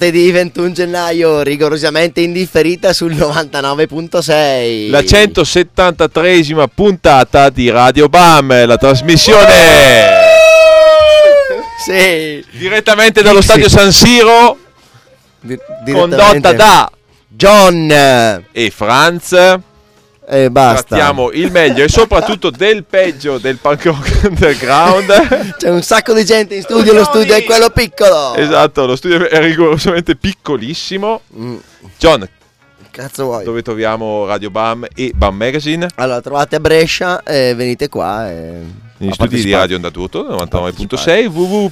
Martedì 21 gennaio, rigorosamente indifferita sul 99.6. La 173esima puntata di Radio Bam, la trasmissione Sì. direttamente dallo stadio San Siro, Di- condotta da John. e Franz. E basta. Trattiamo il meglio e soprattutto del peggio del punk rock underground. C'è un sacco di gente in studio, lo studio è quello piccolo. esatto, lo studio è rigorosamente piccolissimo. Mm, John, cazzo vuoi? dove troviamo Radio Bam e Bam Magazine? Allora, trovate a Brescia e venite qua. E... Negli studi di. Radio Onda Tutto, 99.6 partecipare. www.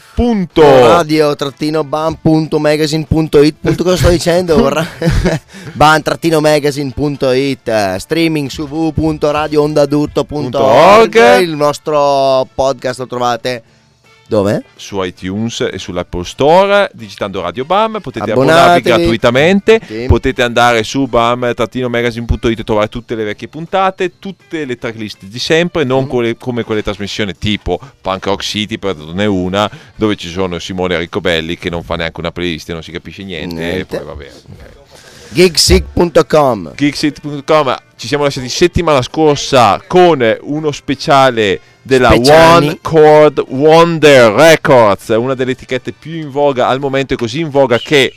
radio-bam.magazine.it punto cosa sto dicendo Vorrà- ban-magazine.it eh, streaming su www.radioondadurto.org Org. il nostro podcast lo trovate dove? su iTunes e sull'Apple Store digitando Radio Bam potete Abbonatevi. abbonarvi gratuitamente Sì. potete andare su bam-magazine.it e trovare tutte le vecchie puntate tutte le tracklist di sempre non Mm. quelle- come quelle trasmissioni tipo Punk Rock City per ne una dove ci sono Simone Riccobelli che non fa neanche una playlist e non si capisce niente, Niente. e poi vabbè gigsick.com Geeksit.com ci siamo lasciati settimana scorsa con uno speciale della Speciali. One Chord Wonder Records, una delle etichette più in voga al momento è così in voga che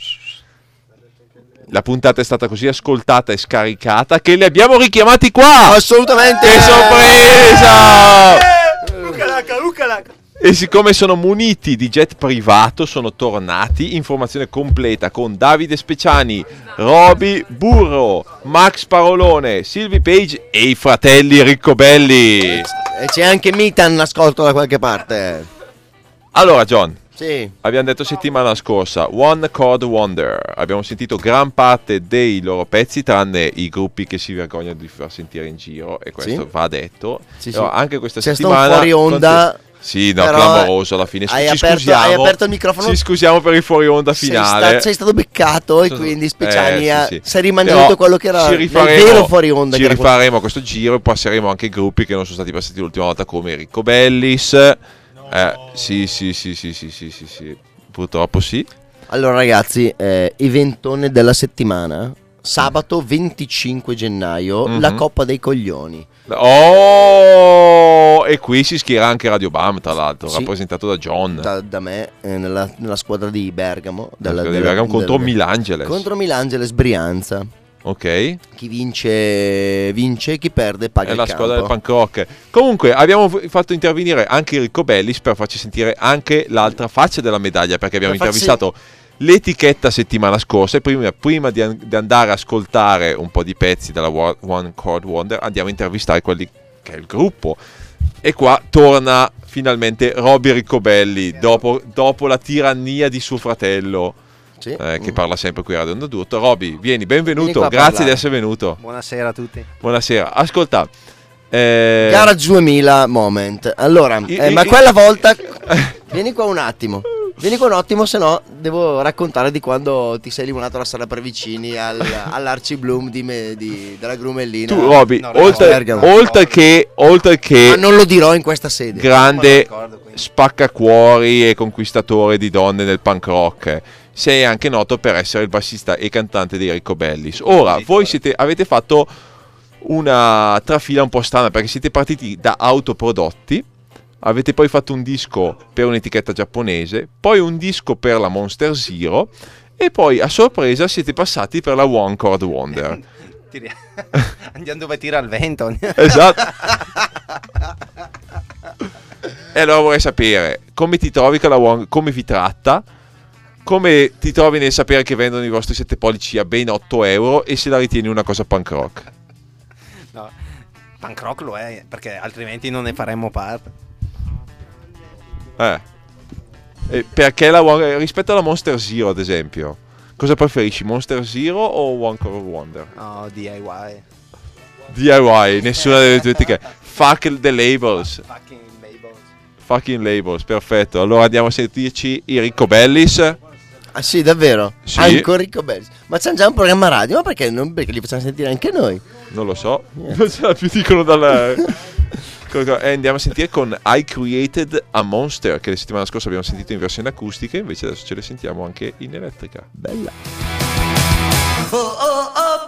la puntata è stata così ascoltata e scaricata che li abbiamo richiamati qua. assolutamente Che sorpresa! Ucalaca, ucalaca. E siccome sono muniti di jet privato, sono tornati. Informazione completa con Davide Speciani, Roby Burro, Max Parolone, Silvi Page e i fratelli Riccobelli. e c'è anche Mitan nascosto da qualche parte Allora, John, sì abbiamo detto settimana scorsa One Chord Wonder. Abbiamo sentito gran parte dei loro pezzi, tranne i gruppi che si vergognano di far sentire in giro. E questo Sì. va detto. Sì, sì. anche questa C'è settimana. fuori onda, Sì, no, però, clamoroso alla fine. hai ci aperto- scusiamo. hai aperto il microfono? Ci scusiamo per il fuori onda sei, finale. sta- sei stato beccato e quindi Speciani eh, sì, sì. si è rimangiato Però quello che era rifaremo, vero fuori onda Ci rifaremo questo giro e passeremo anche i gruppi che non sono stati passati l'ultima volta come Ricco Bellis. Eh, sì, sì, sì, sì, sì, sì, sì, sì. Purtroppo sì. Allora ragazzi, eh, eventone della settimana, sabato 25 gennaio, Mhm. la Coppa dei Coglioni. Oh, e qui si schiera anche Radio Bam, tra l'altro, Sì. rappresentato da John. Da, da me, eh, nella, nella squadra di Bergamo. Della, della- della- contro del- Milangeles. Contro Milangeles Brianza. Ok. Chi vince, vince, chi perde paga È la squadra del punk rock. Comunque abbiamo fatto intervenire anche Ricco Bellis per farci sentire anche l'altra faccia della medaglia perché abbiamo farci- intervistato l'etichetta settimana scorsa e prima, prima di, an- di andare a ascoltare un po' di pezzi della One Chord Wonder andiamo a intervistare quelli che è il gruppo e qua torna finalmente Roby Riccobelli dopo, dopo la tirannia di suo fratello Sì. eh, che Mm. parla sempre qui a Radio Onda d'Urto Roby vieni benvenuto Vieni grazie di essere venuto Buonasera a tutti. buonasera ascolta eh, Garage 2000 moment. Allora, eh, i- ma i- quella volta vieni qua un attimo. Vieni qua un attimo, se no devo raccontare di quando ti sei limonato la strada per vicini al, all'Arci Bloom di me- di- della Grumellina. tu Roby No, oltre, oltre che oltre Ma che non lo dirò in questa sede. grande spaccacuori e conquistatore di donne nel punk rock sei anche noto per essere il bassista e cantante di Enrico Bellis. Ora, voi siete, avete fatto una trafila un po' strana perché siete partiti da autoprodotti, avete poi fatto un disco per un'etichetta giapponese, poi un disco per la Monster Zero e poi a sorpresa siete passati per la One Chord Wonder. Andiamo dove tira il vento. Esatto. e allora vorrei sapere come ti trovi con la One, come vi tratta, come ti trovi nel sapere che vendono i vostri 7 pollici a ben 8 euro e se la ritieni una cosa punk rock. No, punk rock lo è, perché altrimenti non ne faremmo parte. Eh. E perché la One, rispetto alla Monster Zero, ad esempio, cosa preferisci, Monster Zero o One Core Wonder? No, DIY. DIY, nessuna delle due etichette. Fuck the labels. Fucking labels. Fucking labels, perfetto. Allora andiamo a sentirci i Ricco Bellis. Ah sì, davvero? Sì. Ancora Ricco Bellis. Ma c'è già un programma radio, ma perché, non, perché li facciamo sentire anche noi? Non lo so, non ce la più dicono dalla... E andiamo a sentire con I Created a Monster, che la settimana scorsa abbiamo sentito in versione acustica, invece adesso ce le sentiamo anche in elettrica. Bella. Oh, oh, oh,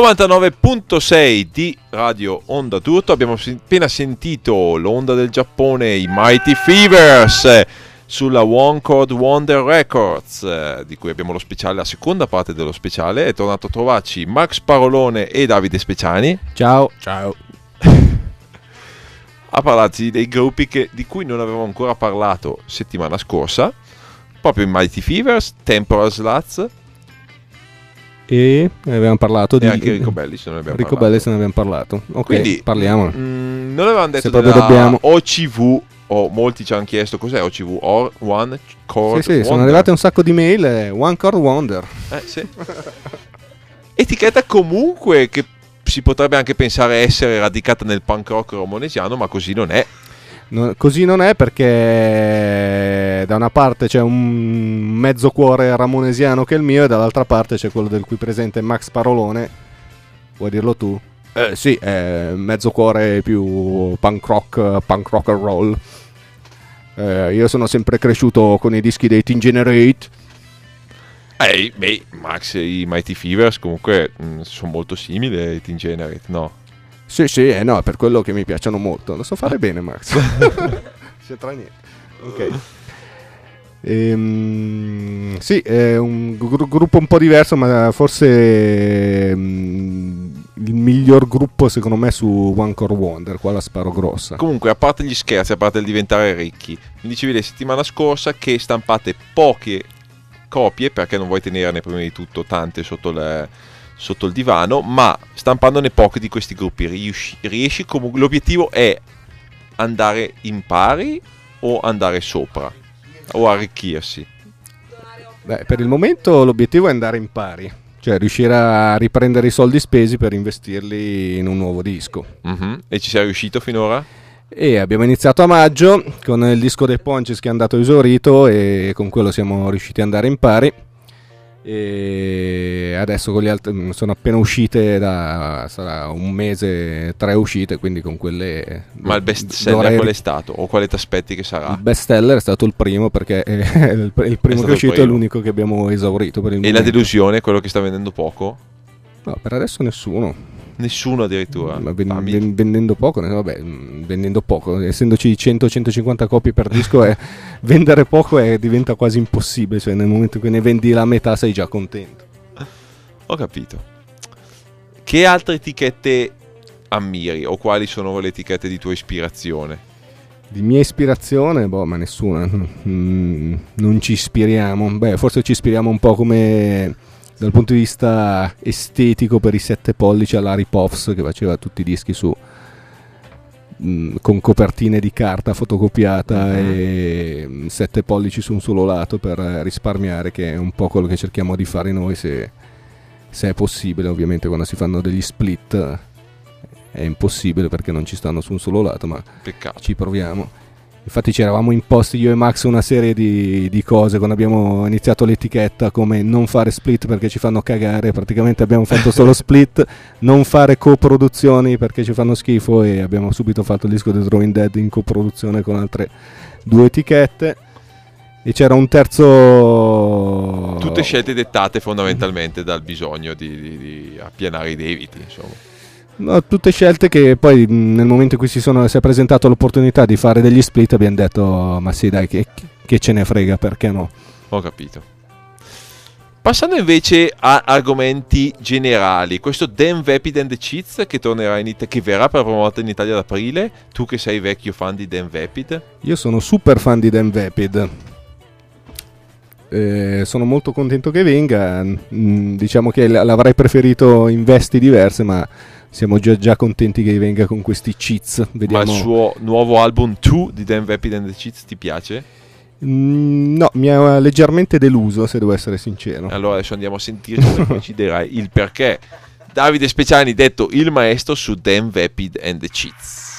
99.6 di Radio Onda Tutto. Abbiamo appena sentito l'onda del Giappone, i Mighty Fevers sulla One Chord Wonder Records, eh, di cui abbiamo lo speciale, la seconda parte dello speciale. È tornato a trovarci Max Parolone e Davide Speciani Ciao. Ciao. a parlarci dei gruppi che- di cui non avevamo ancora parlato settimana scorsa. Proprio i Mighty Fevers, Temporal Sluts E ne abbiamo parlato di e anche Rico Belli. Se ne abbiamo Rico parlato. Belli se ne abbiamo parlato. Ok, Quindi, parliamone. Mm, non avevamo detto Se proprio dobbiamo. OCV, o molti ci hanno chiesto cos'è OCV, or One Chord Sì, sì, sono Wonder. arrivate un sacco di mail. eh, One Core Wonder. Eh, sì. Etichetta comunque che si potrebbe anche pensare essere radicata nel punk rock romonesiano, ma così non è. No, così non è perché da una parte c'è un mezzo cuore ramonesiano che è il mio e dall'altra parte c'è quello del qui presente Max Parolone. Vuoi dirlo tu? Eh, sì, è mezzo cuore più punk rock, punk rock and roll. Eh, io sono sempre cresciuto con i dischi dei Teen Generate. Eh, beh, Max e i Mighty Fevers comunque mm, sono molto simili ai Teen Generate, no? Sì, sì, eh, no, è per quello che mi piacciono molto. Lo so fare bene, Max. C'entra niente. Ok. Ehm, sì, è un gru- gruppo un po' diverso, ma forse mm, il miglior gruppo secondo me su One Core Wonder. Qua la sparo grossa. Comunque, a parte gli scherzi, a parte il diventare ricchi, mi dicevi la settimana scorsa che stampate poche copie, perché non vuoi tenerne prima di tutto tante sotto, le- sotto il divano, ma stampandone poche di questi gruppi, riusci- riesci comunque... L'obiettivo è andare in pari o andare sopra? O arricchirsi? Beh, per il momento l'obiettivo è andare in pari, cioè riuscire a riprendere i soldi spesi per investirli in un nuovo disco. Mhm. E ci sei riuscito finora? E abbiamo iniziato a maggio con il disco dei Poncis che è andato esaurito e con quello siamo riusciti ad andare in pari. E adesso con gli altri mm, sono appena uscite da sarà un mese tre uscite, quindi con quelle Ma il best seller dovrei- qual è stato? O quale ti aspetti che sarà? il best seller è stato il primo perché è il, primo stato che è uscito è l'unico che abbiamo esaurito per il E la momento. delusione, quello che sta vendendo poco? No, per adesso nessuno. Nessuno addirittura. Ma Fammi- ven- vendendo poco, vabbè, mm, vendendo poco, essendoci 100-150 copie per disco, è- vendere poco è- diventa quasi impossibile. Cioè, nel momento in cui ne vendi la metà, sei già contento. Ho capito. Che altre etichette ammiri o quali sono le etichette di tua ispirazione? Di mia ispirazione, boh, ma nessuna. Mm, non ci ispiriamo. Beh, forse ci ispiriamo un po' come dal punto di vista estetico per i sette pollici all'Harry Puffs che faceva tutti i dischi su mm, con copertine di carta fotocopiata Mhm. e mm, sette pollici su un solo lato per risparmiare che è un po' quello che cerchiamo di fare noi se, se è possibile ovviamente quando si fanno degli split eh, è impossibile perché non ci stanno su un solo lato ma Peccato. ci proviamo. Infatti ci eravamo imposti io e Max una serie di, di cose quando abbiamo iniziato l'etichetta come non fare split perché ci fanno cagare, praticamente abbiamo fatto solo split, non fare coproduzioni perché ci fanno schifo e abbiamo subito fatto il disco di Drawing Dead in coproduzione con altre due etichette e c'era un terzo... Tutte scelte dettate fondamentalmente dal bisogno di, di- di appianare i debiti, insomma. No, tutte scelte che poi mh, nel momento in cui si, sono, si è presentato l'opportunità di fare degli split abbiamo detto ma sì dai che, che ce ne frega perché no. Ho capito. Passando invece a argomenti generali, questo Dan Vapid and the Cheats che tornerà in Italia, che verrà per la prima volta in Italia ad aprile, tu che sei vecchio fan di Dan Vapid, Io sono super fan di Dan Vapid. Eh, sono molto contento che venga. Mm, diciamo che l- l'avrei preferito in vesti diverse, ma siamo già, già contenti che venga con questi cheats. ma Vediamo. il suo nuovo album 2 di Dan Vapid and the Cheats ti piace? Mm, no, mi ha leggermente deluso, se devo essere sincero. Allora adesso andiamo a sentirci e poi ci dirai il perché. Davide Speciani, detto il maestro su Dan Vapid and the Cheats.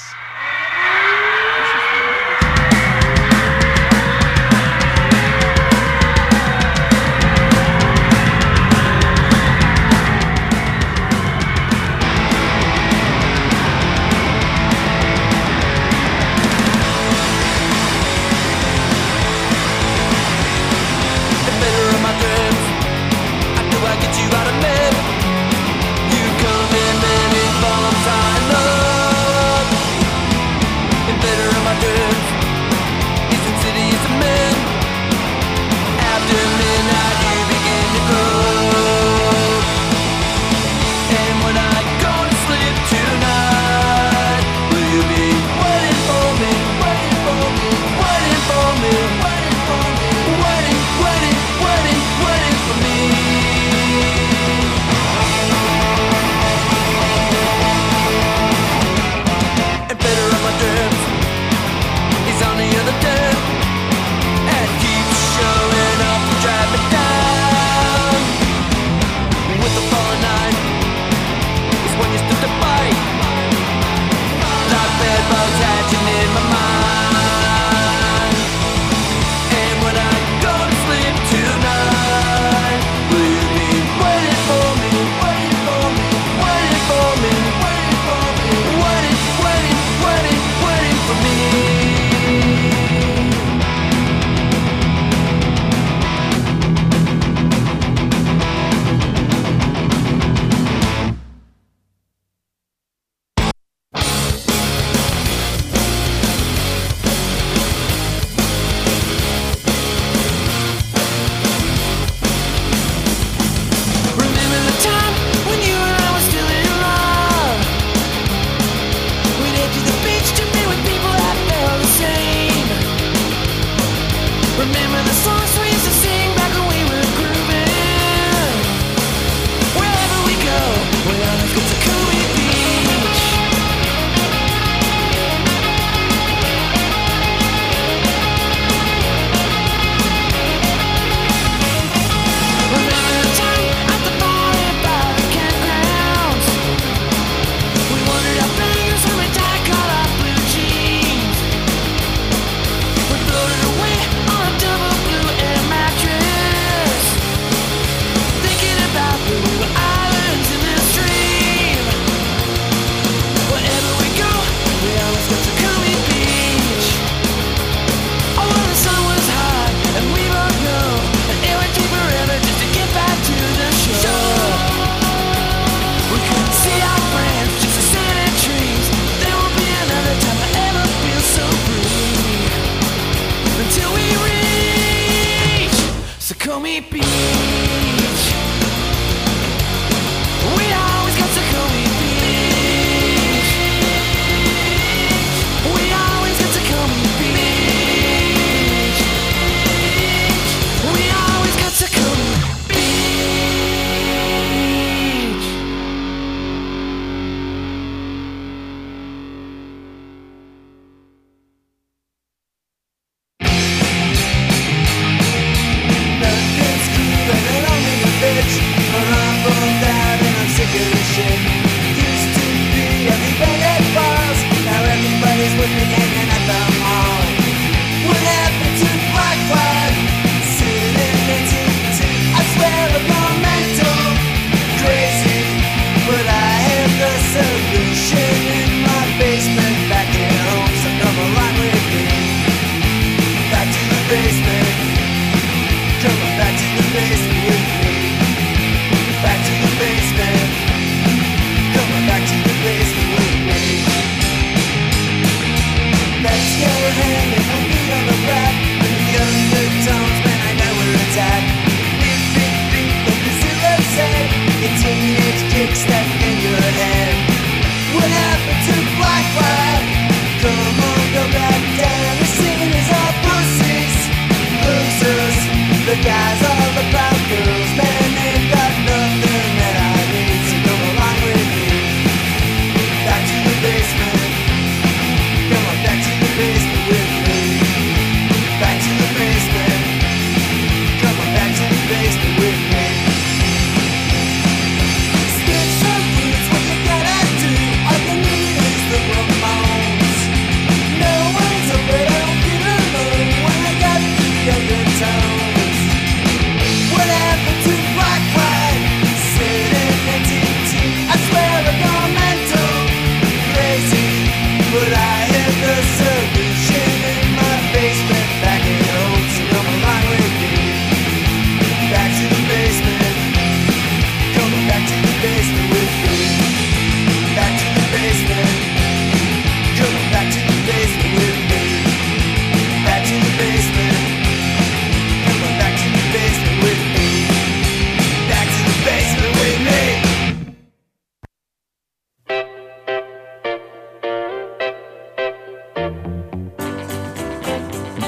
Remember the songs we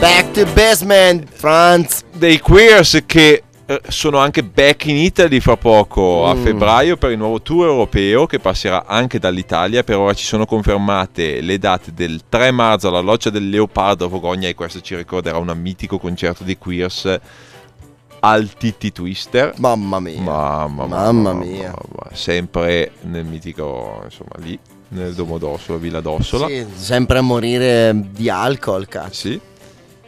Back to basement, Franz. dei Queers che eh, sono anche back in Italy fra poco a Mm. febbraio per il nuovo tour europeo che passerà anche dall'Italia. Per ora ci sono confermate le date del 3 marzo alla Loggia del Leopardo a Vogogna e questo ci ricorderà un mitico concerto dei Queers al Titti Twister. Mamma mia. Mamma, Mamma mia. mamma, sempre nel mitico, insomma, lì nel Domodossola, Villa Dossola. Sì, sempre a morire di alcol, cazzo. Sì.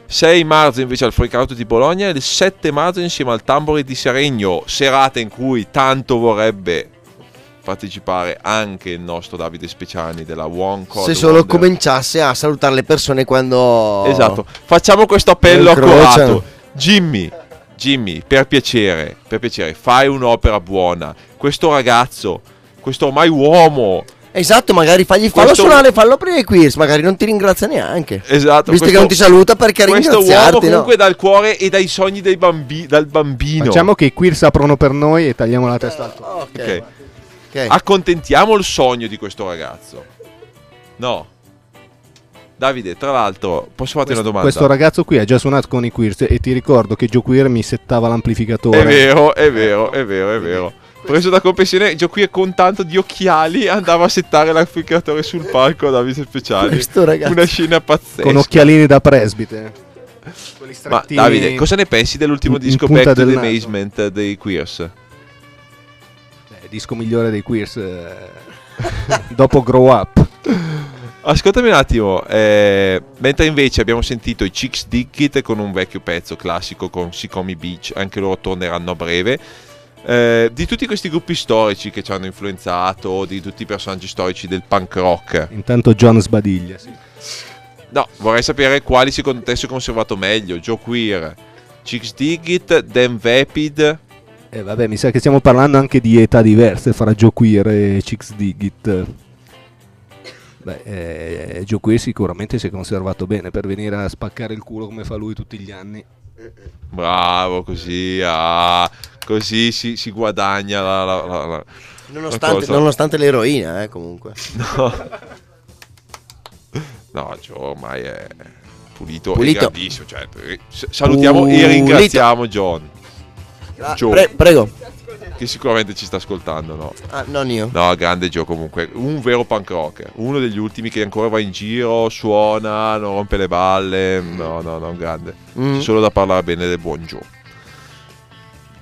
6 marzo invece al Freakout di Bologna e il 7 marzo insieme al Tambori di Seregno, serata in cui tanto vorrebbe partecipare anche il nostro Davide Speciani della One Code Se solo Wonder. cominciasse a salutare le persone quando... Esatto, facciamo questo appello accurato. Jimmy, Jimmy, per piacere, per piacere, fai un'opera buona. Questo ragazzo, questo ormai uomo, Esatto, magari fagli fallo Questo- suonare, fallo aprire i quiz, magari non ti ringrazia neanche. esatto, Visto questo- che non ti saluta perché questo uomo ringraziarti, no? comunque dal cuore e dai sogni dei bambi- dal bambino. Facciamo che i queers aprono per noi e tagliamo la testa al tuo. Ok. Ok. ok. Accontentiamo il sogno di questo ragazzo. No. Davide, tra l'altro, posso farti una domanda? Questo ragazzo qui ha già suonato con i queers e ti ricordo che Joe Queer mi settava l'amplificatore. È vero, è vero, è vero, è vero. Preso da confessione, Gio qui con tanto di occhiali andava a settare l'amplificatore sul palco a Davide Speciali. Questo ragazzo. Una scena pazzesca. Con occhialini da presbite. Ma. Davide, cosa ne pensi dell'ultimo in- in disco punta Back to the naso. Amazement dei Queers? Eh, disco migliore dei queers. eh, dopo Grow Up. Ascoltami un attimo, eh, mentre invece abbiamo sentito i Chicks Dig It con un vecchio pezzo classico con Sicomi Beach, anche loro torneranno a breve. Eh, di tutti questi gruppi storici che ci hanno influenzato, di tutti i personaggi storici del punk rock, Intanto John Sbadiglia. Sì. no, vorrei sapere quali secondo te si è conservato meglio. Joe Queer, Chicks Dig It, Dan Vapid. Eh, vabbè, mi sa che stiamo parlando anche di età diverse fra Joe Queer e Chicks Digit. Beh, eh, Joe Queer sicuramente si è conservato bene per venire a spaccare il culo come fa lui tutti gli anni. Bravo, così, ah, così si, si guadagna la, la- la- la- Nonostante, nonostante l'eroina, eh, comunque. No, Joe ormai è pulito, Pulito. e grandissimo. cioè, eh, salutiamo e Pulito. ringraziamo John, Ah, pre- prego. Che sicuramente ci sta ascoltando. No? Ah, non io. no, grande Joe comunque, un vero punk rocker, uno degli ultimi che ancora va in giro, suona, non rompe le balle. No, no, no, un grande. Mm. C'è solo da parlare bene del buon Joe.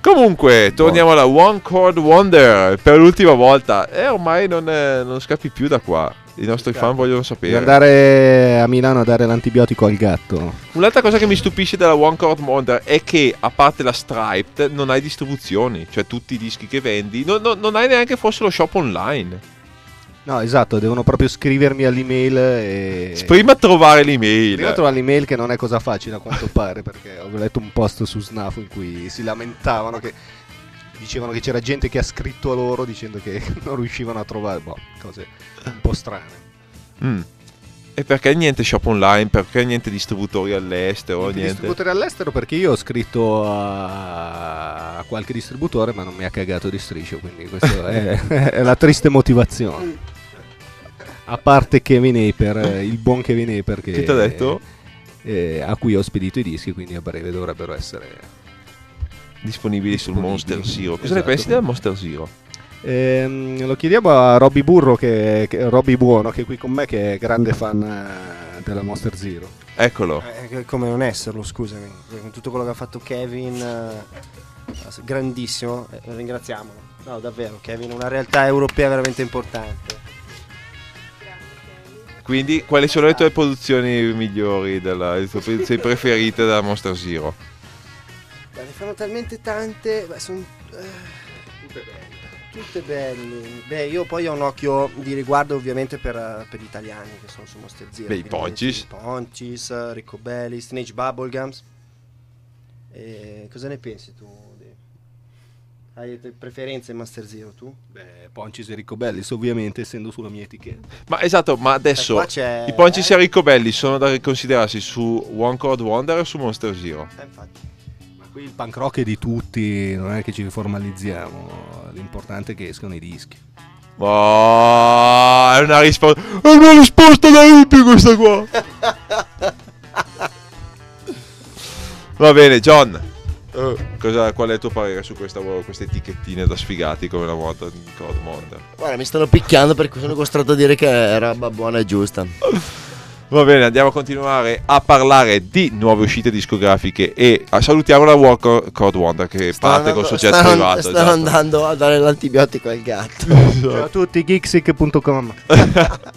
Comunque, torniamo alla One Chord Wonder per l'ultima volta. E ormai non, eh, non scappi più da qua. I nostri fan vogliono Devi sapere. andare a Milano a dare l'antibiotico al gatto. Un'altra cosa che mi stupisce della One Chord Wonder è che, a parte la Striped, non hai distribuzioni. Cioè, tutti i dischi che vendi, non, non- non hai neanche forse lo shop online. No, esatto, devono proprio scrivermi all'email e... Prima trovare l'email. Prima trovare l'email che non è cosa facile a quanto pare perché ho letto un post su Snaf in cui si lamentavano che dicevano che c'era gente che ha scritto a loro dicendo che non riuscivano a trovare boh, cose un po' strane. Mm. E perché niente shop online? Perché niente distributori all'estero? Niente Niente. distributore all'estero perché io ho scritto a, a qualche distributore ma non mi ha cagato di striscio, quindi questa è, è la triste motivazione. A parte Kevin Aper, il buon Kevin Aper che, Che ti ha detto? eh, a cui ho spedito i dischi, quindi a breve dovrebbero essere Disponibili sul. Monster Zero. Cosa ne Esatto. pensi del Monster Zero? Ehm, lo chiediamo a Robby Burro, che, che- Robby Buono, che è qui con me, che è grande fan eh, della Monster Zero. Eccolo. Eh, come non esserlo, scusami. Con tutto quello che ha fatto Kevin, eh, grandissimo, eh, ringraziamolo. No, davvero, Kevin una realtà europea veramente importante. Quindi, quali sono le tue produzioni migliori, della, le tue produzioni preferite della Monster Zero? Beh, ne fanno talmente tante, beh, sono... tutte belle. Tutte belle. Beh, io poi ho un occhio di riguardo ovviamente per, eh, per gli italiani che sono su Monster Zero. Beh, i Poncis. i Poncis, eh, Ricco Belli, Snake Bubblegums. E cosa ne pensi tu? Hai preferenze in Master Zero tu? Beh, Poncis e Riccobellis, ovviamente, essendo sulla mia etichetta. Ma esatto, ma Eh, adesso i Ponci e Ricobelli sono da considerarsi su One Chord Wonder o su Monster Zero? Eh, infatti. Ma qui il punk rock è di tutti, non è che ci formalizziamo, l'importante è che escano i dischi. Oh, è una risposta. È una risposta da hippie questa qua. Va bene, John. eh, cosa- qual è il tuo parere su questa- queste etichettine da sfigati come la moda di God Wonder? Guarda, mi stanno picchiando perché sono costretto a dire che è roba buona e giusta. Va bene, andiamo a continuare a parlare di nuove uscite discografiche e ah, salutiamo la War Code Wonder che parte col suo jet stanno, privato. stanno esatto. andando a dare l'antibiotico al gatto. Ciao a tutti, geeksick.com.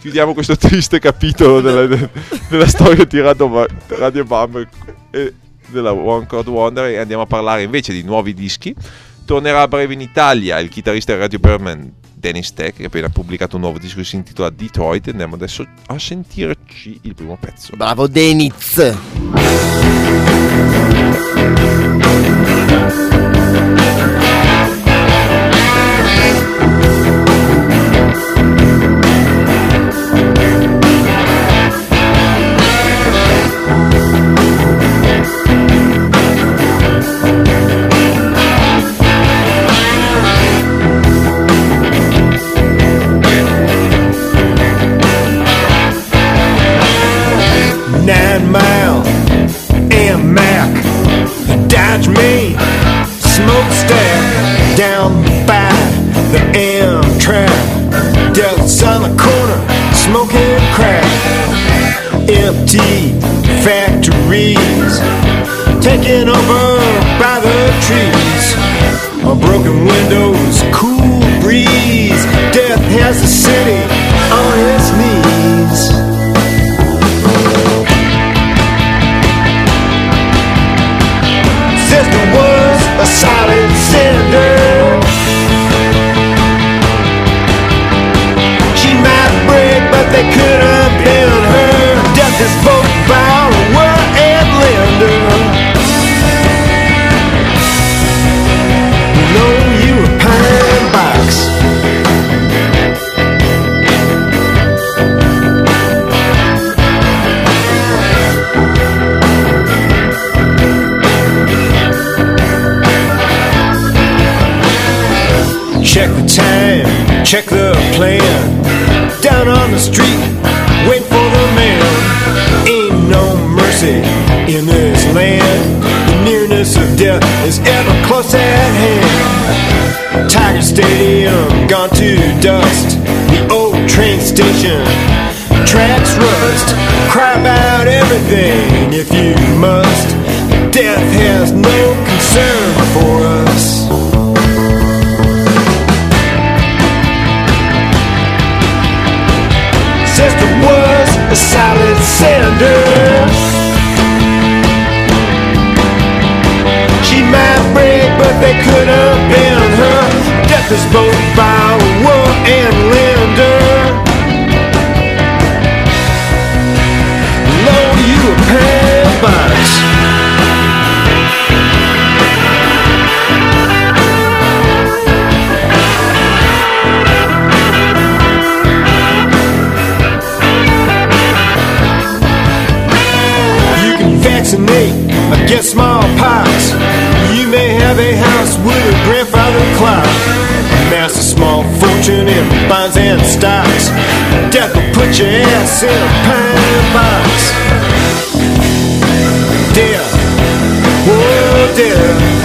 Chiudiamo questo triste capitolo della, de- della storia di Radio, Radio Bummer e della One Code Wonder e andiamo a parlare invece di nuovi dischi. Tornerà a breve in Italia il chitarrista di Radio Berman Dennis Tech che ha appena pubblicato un nuovo disco che si intitola Detroit e andiamo adesso a sentirci il primo pezzo. Bravo Deniz. Nine the Amtrak, Delts on the corner, smoking crack, empty factories, taken over by the trees, A broken windows, cool breeze, death has the city on its knees. A solid Sing about if you must. Death has no concern for us. Sister was a solid cinder. She might break, but they couldn't bend her. Death is both borrower and lender. You can vaccinate against smallpox. You may have a house with a grandfather clock. Amass a small fortune in bonds and stocks. Death will put your ass in a pine box. Oh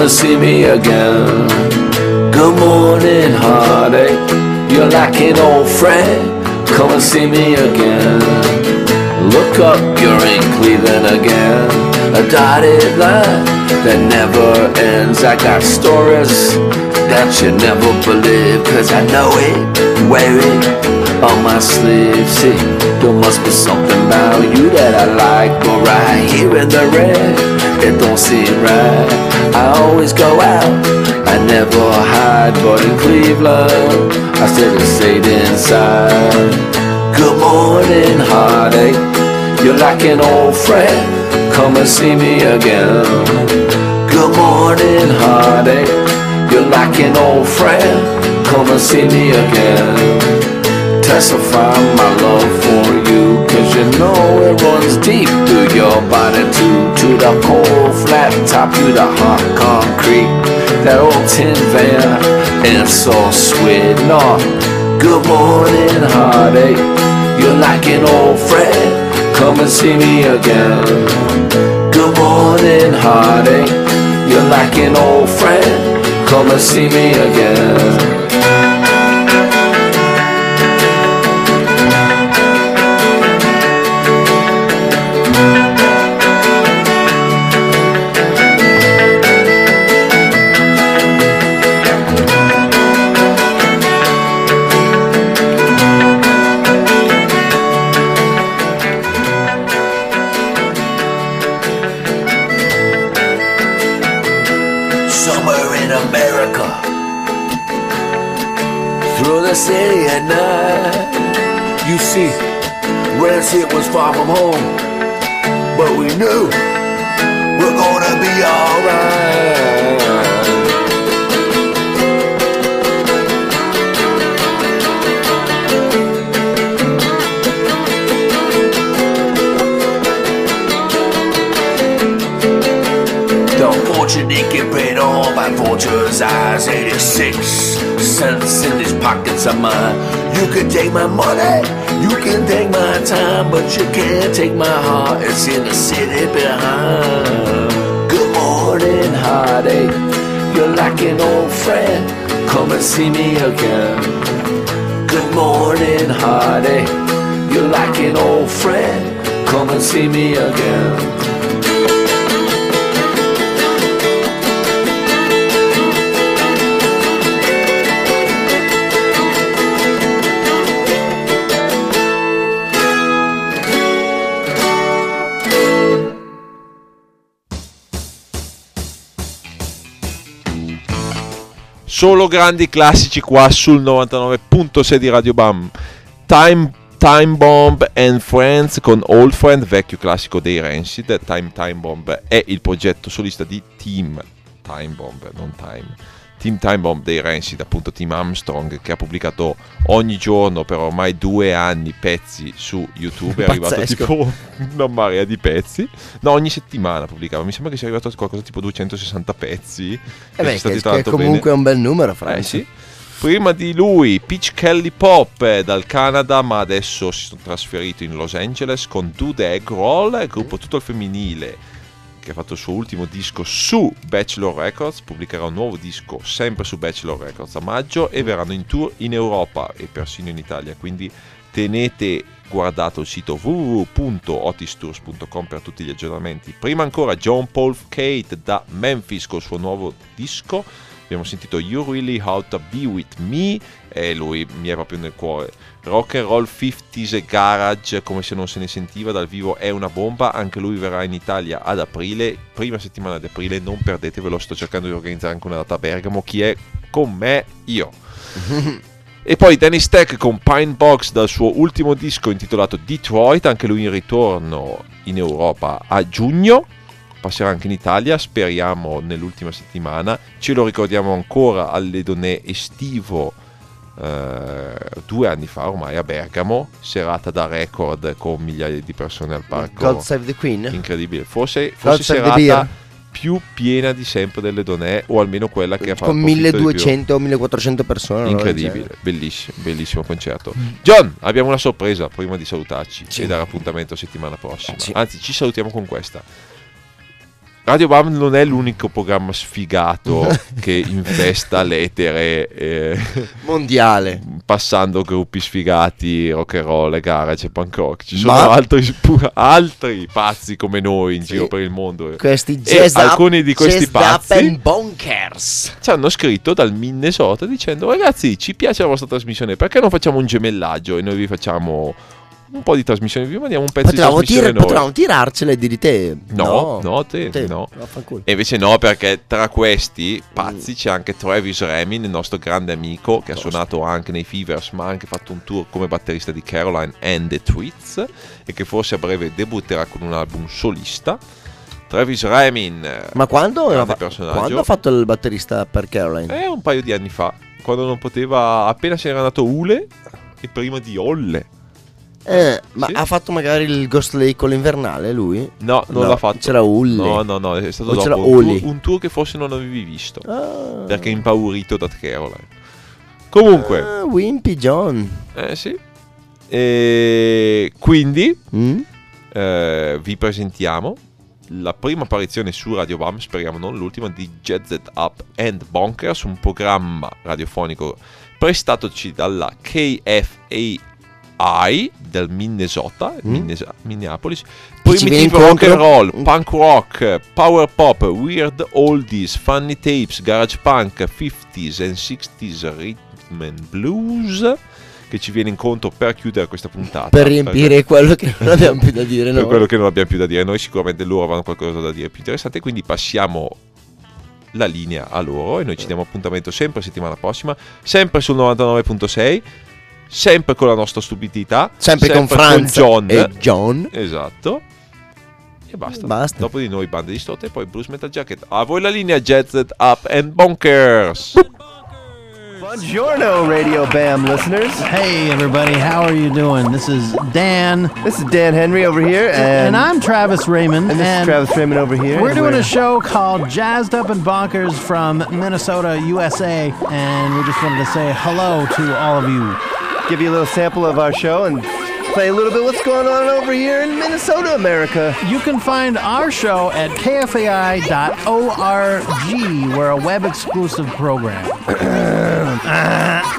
Come see me again. Good morning, heartache. You're like an old friend. Come and see me again. Look up, you're in Cleveland again. A dotted line that never ends. I got stories that you never believe. Cause I know it, wear it on my sleeve. See, there must be something about you that I like. But right here in the red, it don't seem right. I always go out, I never hide. But in Cleveland, I still just stayed inside. Good morning, heartache. You're like an old friend. Come and see me again. Good morning, heartache. You're like an old friend. Come and see me again testify my love for you Cause you know it runs deep through your body too To the cold flat top, to the hot concrete That old tin van, it's so sweet. No, good morning heartache You're like an old friend. Come and see me again. Good morning heartache You're like an old friend. Come and see me again at night. You see, hit was far from home. But we knew we're gonna be alright. The fortune get paid all by vulture's eyes. 86 cents in these pockets of mine. You can take my money, you can take my time, but you can't take my heart. It's in the city behind. Good morning, heartache. You're like an old friend. Come and see me again. Good morning, heartache. You're like an old friend. Come and see me again. Solo grandi classici qua sul 99.6 di Radio Bam. Time, Time Bomb and Friends con Old Friend, vecchio classico dei Rancid. Time Time Bomb è il progetto solista di Team Time Bomb, non Time. Team Time Bomb dei Rancid, appunto Team Armstrong, che ha pubblicato ogni giorno per ormai due anni pezzi su YouTube. È arrivato tipo una marea di pezzi. No, ogni settimana pubblicava. Mi sembra che sia arrivato a qualcosa tipo 260 pezzi. Eh E beh, che, che comunque è un bel numero, Frank. Eh sì. Prima di lui, Peach Kelly Pop eh, dal Canada, ma adesso si sono trasferito in Los Angeles con The Egg Roll, gruppo tutto al femminile che ha fatto il suo ultimo disco su Bachelor Records, pubblicherà un nuovo disco sempre su Bachelor Records a maggio e verranno in tour in Europa e persino in Italia, quindi tenete guardato il sito www.otistours.com per tutti gli aggiornamenti. Prima ancora John Paul Kate da Memphis col suo nuovo disco. Abbiamo sentito You Really How to Be With Me e lui mi è proprio nel cuore. Rock and Roll 50s e Garage, come se non se ne sentiva dal vivo, è una bomba. Anche lui verrà in Italia ad aprile, prima settimana di aprile. Non perdetevelo, sto cercando di organizzare anche una data a Bergamo. Chi è con me? Io. E poi Dennis Tech con Pine Box dal suo ultimo disco intitolato Detroit, anche lui in ritorno in Europa a giugno. Passerà anche in Italia, speriamo nell'ultima settimana. Ce lo ricordiamo ancora all'Edonè estivo eh, due anni fa ormai a Bergamo, serata da record con migliaia di persone al parco. God Save the Queen. Incredibile, forse, forse serata più piena di sempre delle Donè, o almeno quella che ha fatto Con 1200 o 1400 persone. Incredibile, bellissimo, bellissimo concerto. John, abbiamo una sorpresa prima di salutarci e dare appuntamento settimana prossima. Anzi, ci salutiamo con questa. Radio Bam non è l'unico programma sfigato che infesta l'etere eh, mondiale, passando gruppi sfigati, rock and roll, garage e punk rock. Ci sono Ma- altri, altri pazzi come noi in giro per il mondo. Questi jazz up- alcuni di questi pazzi bonkers. ci hanno scritto dal Minnesota dicendo ragazzi ci piace la vostra trasmissione perché non facciamo un gemellaggio e noi vi facciamo un po' di trasmissione vi mandiamo un pezzo Potevamo, di trasmissione tir- potevamo tirarcele e di te. No, no, te, Te, no. E invece no, perché tra questi pazzi c'è anche Travis Remin, il nostro grande amico, che ha suonato anche nei Fevers, ma ha anche fatto un tour come batterista di Caroline and the Tweets, e che forse a breve debutterà con un album solista. Travis Remin, Ma quando, personaggio. quando ha fatto il batterista per Caroline? Eh, un paio di anni fa, quando non poteva, appena se n'era andato Ule e prima di Olle. Eh, ma Sì. ha fatto magari il Ghost Lake con l'invernale lui? No, non No, l'ha fatto. C'era Ulle. No, no, no, è stato O c'era dopo un tour, un tour che forse non avevi visto. Ah. Perché è impaurito da Caroline. Comunque, Ah, Wimpy John. eh sì. E quindi Mm? eh, vi presentiamo la prima apparizione su Radio Bam, speriamo non l'ultima, di Jazz It Up and Bonkers, un programma radiofonico prestatoci dalla KFAI del Minnesota, Minnes- Minneapolis. Che ci viene Primitive rock and roll, punk rock, power pop, weird oldies, funny tapes, garage punk, 50s and 60s rhythm and blues che ci viene incontro per chiudere questa puntata. Per perché- riempire quello che non abbiamo più da dire per noi. quello che non abbiamo più da dire noi, sicuramente loro avranno qualcosa da dire più interessante. Quindi passiamo la linea a loro e noi ci diamo appuntamento sempre settimana prossima, sempre sul 99.6, sempre con la nostra stupidità, Sempre con Franz John. e John. Esatto. E basta. Basta. Dopo di noi bande di stote e poi Bruce Metal Jacket. A voi la linea Jet Set Up and Bonkers. Buongiorno, Radio Bam listeners. Hey, everybody, how are you doing? This is Dan. This is Dan Henry over here, And and, I'm Travis Raymond. and this is Travis Raymond over here. We're and doing a show called Jazzed Up and Bonkers from Minnesota, USA, and we just wanted to say hello to all of you. Give you a little sample of our show and play a little bit what's going on over here in Minnesota, America. You can find our show at kfai.org. We're a web exclusive program.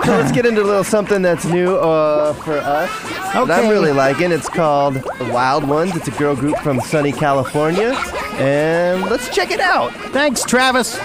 So let's get into a little something that's new uh, for us. That I'm really liking. It's called The Wild Ones. It's a girl group from sunny California, and let's check it out. Thanks, Travis.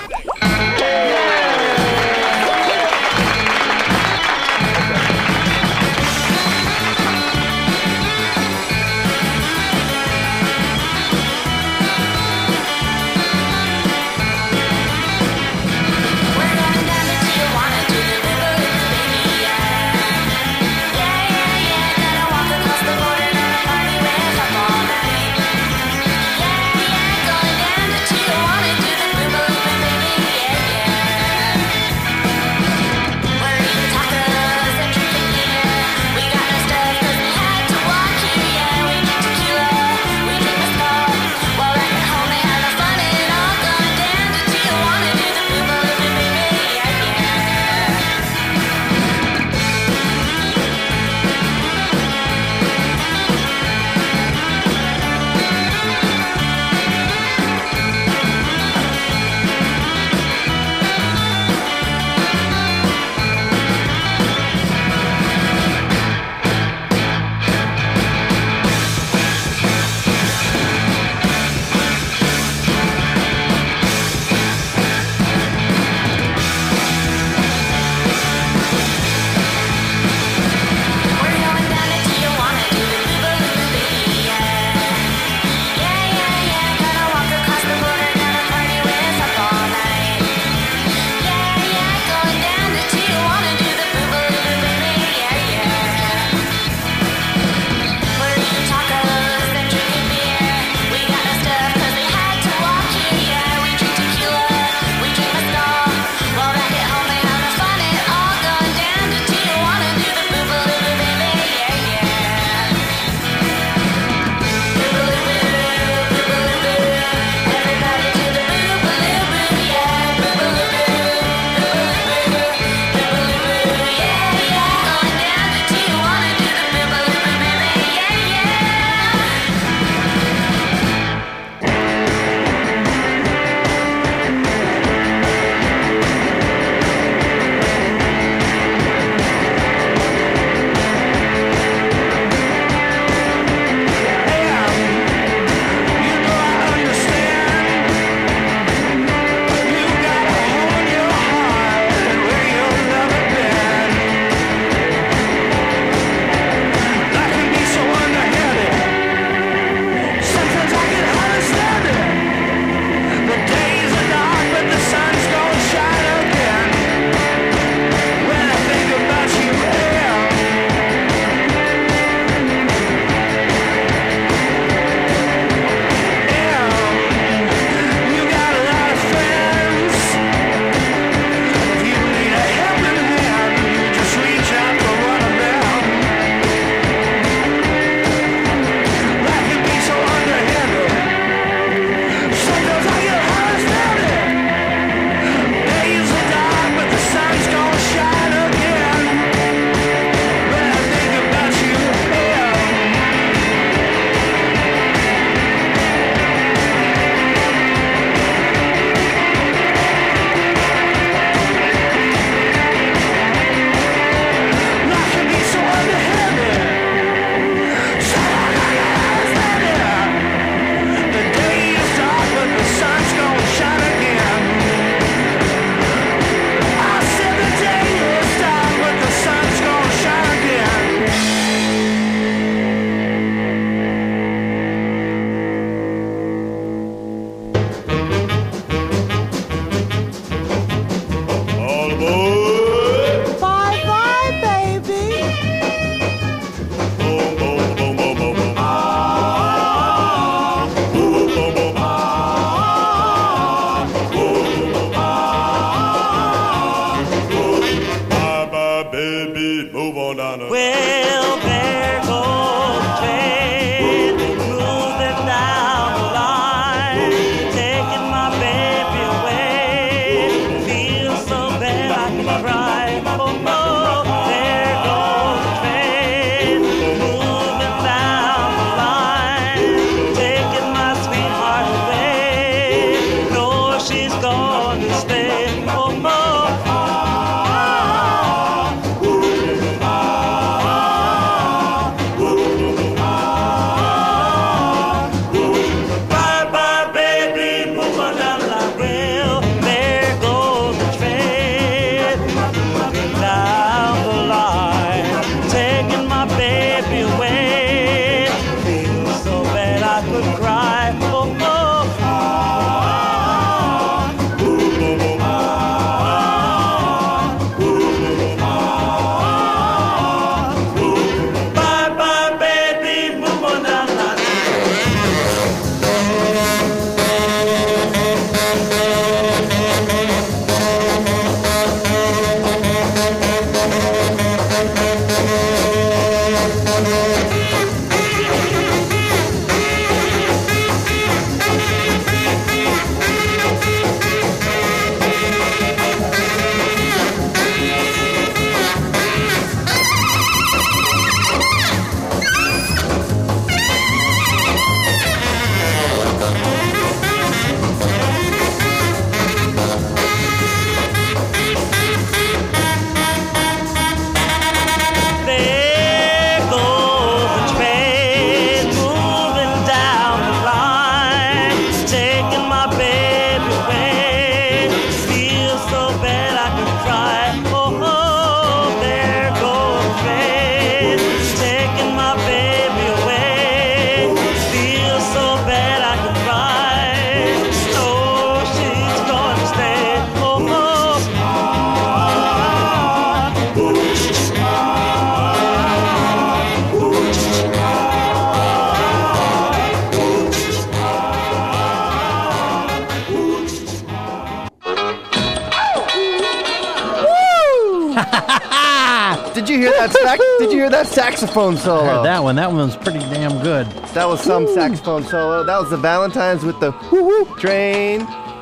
That? Sax- did you hear that saxophone I solo? heard that one. That one was pretty damn good. That was some saxophone solo. That was the Valentines with the whoo whoo train.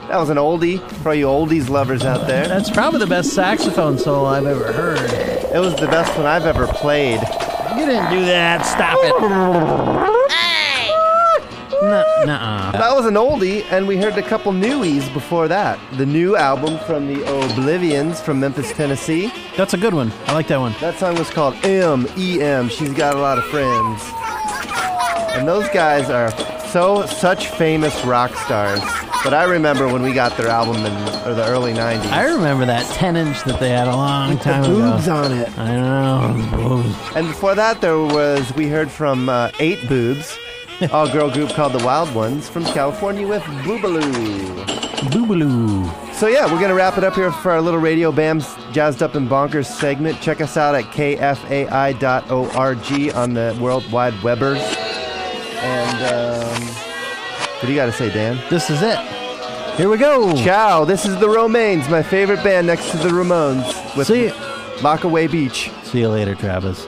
That was an oldie for all you oldies lovers out there. That's probably the best saxophone solo I've ever heard. It was the best one I've ever played. You didn't do that. Stop it. Nuh- That was an oldie, and we heard a couple newies before that. The new album from the Oblivions from Memphis, Tennessee. That's a good one. I like that one. That song was called M E M. She's got a lot of friends. And those guys are so such famous rock stars. But I remember when we got their album in or the early '90s. I remember that 10 inch that they had a long time the boobs ago. on it. I know. boobs. And before that, there was we heard from uh, Eight Boobs, all girl group called the Wild Ones from California with Boobaloo. Boobaloo. So yeah, we're gonna wrap it up here for our little radio bams jazzed up and bonkers segment. Check us out at kfai.org on the World Wide Webbers. And um, what do you got to say, Dan? This is it. Here we go. Ciao. This is the Romaines, my favorite band next to the Ramones with See you. Lockaway Beach. See you later, Travis.